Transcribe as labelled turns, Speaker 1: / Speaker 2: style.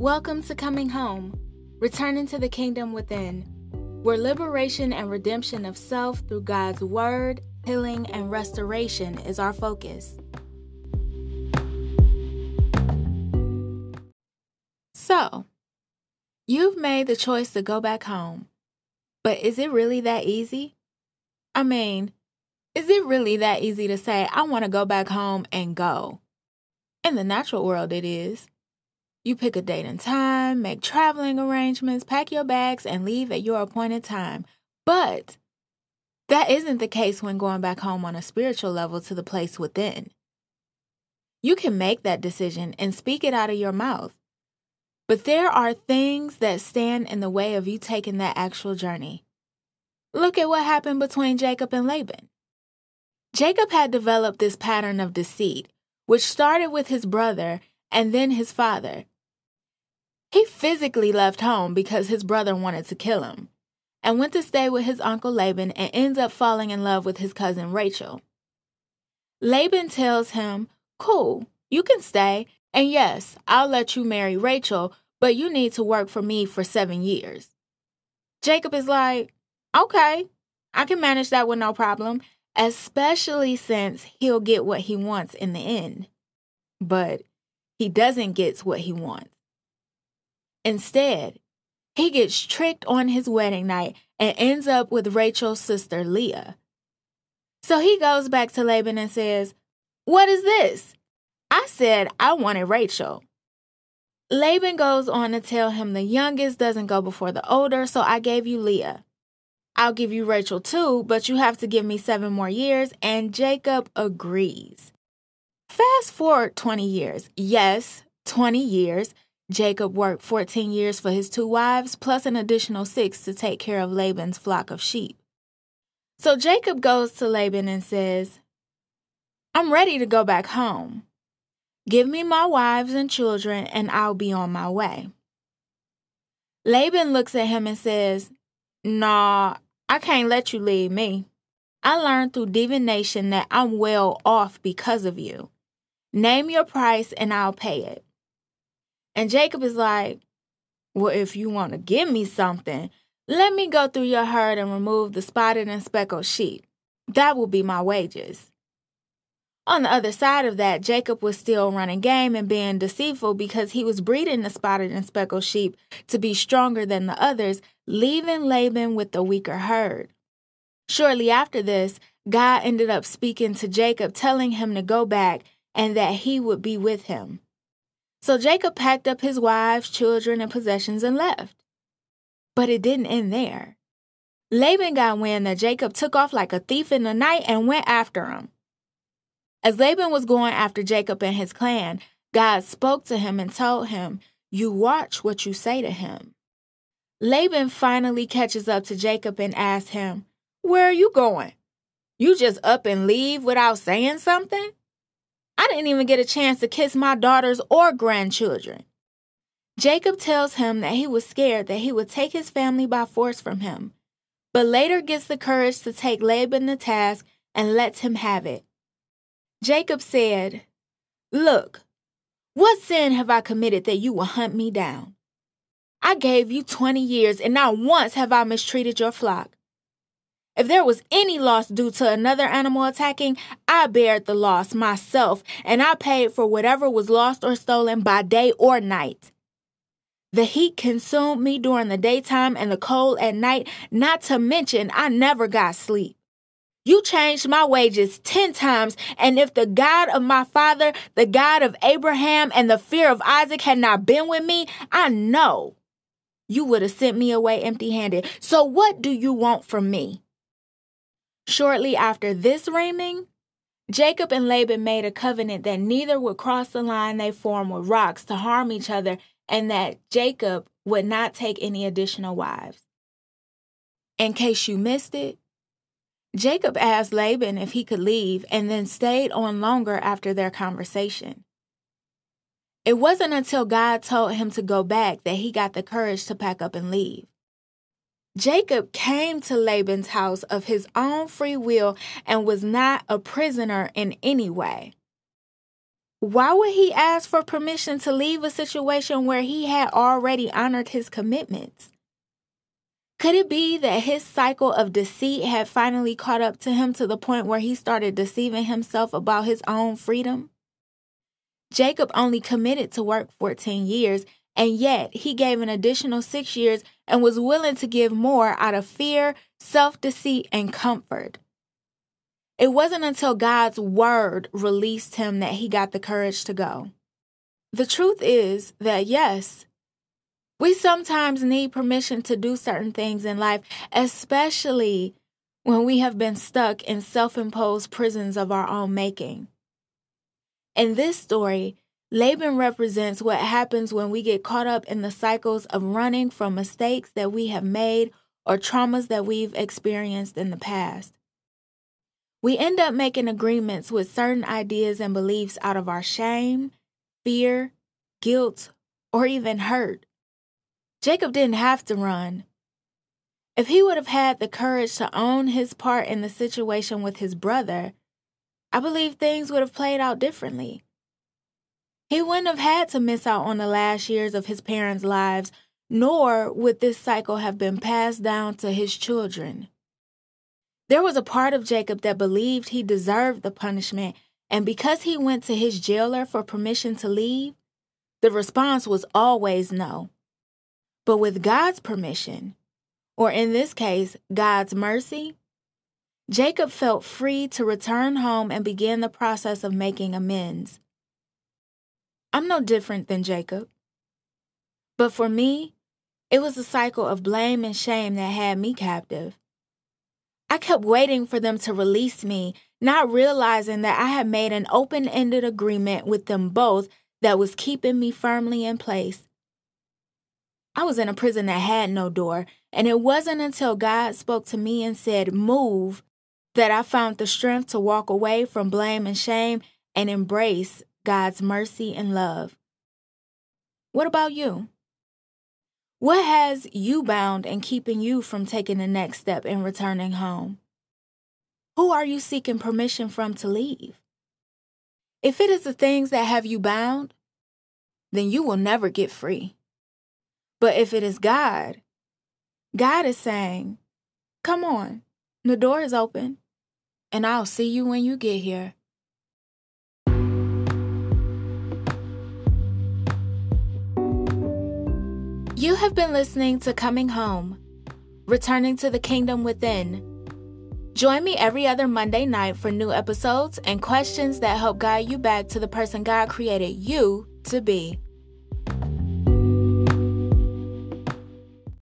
Speaker 1: Welcome to Coming Home, returning to the kingdom within, where liberation and redemption of self through God's word, healing, and restoration is our focus. So, you've made the choice to go back home, but is it really that easy? I mean, is it really that easy to say, I want to go back home and go? In the natural world, it is. You pick a date and time, make traveling arrangements, pack your bags, and leave at your appointed time. But that isn't the case when going back home on a spiritual level to the place within. You can make that decision and speak it out of your mouth. But there are things that stand in the way of you taking that actual journey. Look at what happened between Jacob and Laban. Jacob had developed this pattern of deceit which started with his brother and then his father. He physically left home because his brother wanted to kill him and went to stay with his uncle Laban and ends up falling in love with his cousin Rachel. Laban tells him, Cool, you can stay, and yes, I'll let you marry Rachel, but you need to work for me for seven years. Jacob is like, Okay, I can manage that with no problem especially since he'll get what he wants in the end. But he doesn't get what he wants. Instead, he gets tricked on his wedding night and ends up with Rachel's sister Leah. So he goes back to Laban and says, What is this? I said I wanted Rachel. Laban goes on to tell him the youngest doesn't go before the older, so I gave you Leah. I'll give you Rachel too, but you have to give me seven more years. And Jacob agrees. Fast forward 20 years. Yes, 20 years. Jacob worked 14 years for his two wives, plus an additional six to take care of Laban's flock of sheep. So Jacob goes to Laban and says, I'm ready to go back home. Give me my wives and children, and I'll be on my way. Laban looks at him and says, Nah, I can't let you leave me. I learned through divination that I'm well off because of you. Name your price and I'll pay it. And Jacob is like, Well, if you want to give me something, let me go through your herd and remove the spotted and speckled sheep. That will be my wages. On the other side of that, Jacob was still running game and being deceitful because he was breeding the spotted and speckled sheep to be stronger than the others, leaving Laban with the weaker herd. Shortly after this, God ended up speaking to Jacob, telling him to go back and that he would be with him. So Jacob packed up his wives, children, and possessions and left. But it didn't end there. Laban got wind that Jacob took off like a thief in the night and went after him. As Laban was going after Jacob and his clan, God spoke to him and told him, You watch what you say to him. Laban finally catches up to Jacob and asks him, Where are you going? You just up and leave without saying something? I didn't even get a chance to kiss my daughters or grandchildren. Jacob tells him that he was scared that he would take his family by force from him, but later gets the courage to take Laban to task and lets him have it. Jacob said, Look, what sin have I committed that you will hunt me down? I gave you 20 years, and not once have I mistreated your flock. If there was any loss due to another animal attacking, I bared the loss myself, and I paid for whatever was lost or stolen by day or night. The heat consumed me during the daytime and the cold at night, not to mention I never got sleep. You changed my wages 10 times. And if the God of my father, the God of Abraham, and the fear of Isaac had not been with me, I know you would have sent me away empty handed. So what do you want from me? Shortly after this reaming, Jacob and Laban made a covenant that neither would cross the line they formed with rocks to harm each other and that Jacob would not take any additional wives. In case you missed it, Jacob asked Laban if he could leave and then stayed on longer after their conversation. It wasn't until God told him to go back that he got the courage to pack up and leave. Jacob came to Laban's house of his own free will and was not a prisoner in any way. why would he ask for permission to leave a situation where he had already honored his commitments? Could it be that his cycle of deceit had finally caught up to him to the point where he started deceiving himself about his own freedom? Jacob only committed to work 14 years, and yet he gave an additional six years and was willing to give more out of fear, self deceit, and comfort. It wasn't until God's word released him that he got the courage to go. The truth is that, yes, we sometimes need permission to do certain things in life, especially when we have been stuck in self imposed prisons of our own making. In this story, Laban represents what happens when we get caught up in the cycles of running from mistakes that we have made or traumas that we've experienced in the past. We end up making agreements with certain ideas and beliefs out of our shame, fear, guilt, or even hurt. Jacob didn't have to run. If he would have had the courage to own his part in the situation with his brother, I believe things would have played out differently. He wouldn't have had to miss out on the last years of his parents' lives, nor would this cycle have been passed down to his children. There was a part of Jacob that believed he deserved the punishment, and because he went to his jailer for permission to leave, the response was always no. But with God's permission, or in this case, God's mercy, Jacob felt free to return home and begin the process of making amends. I'm no different than Jacob. But for me, it was a cycle of blame and shame that had me captive. I kept waiting for them to release me, not realizing that I had made an open ended agreement with them both that was keeping me firmly in place. I was in a prison that had no door, and it wasn't until God spoke to me and said, Move, that I found the strength to walk away from blame and shame and embrace God's mercy and love. What about you? What has you bound and keeping you from taking the next step in returning home? Who are you seeking permission from to leave? If it is the things that have you bound, then you will never get free. But if it is God, God is saying, Come on, the door is open, and I'll see you when you get here. You have been listening to Coming Home, Returning to the Kingdom Within. Join me every other Monday night for new episodes and questions that help guide you back to the person God created you to be.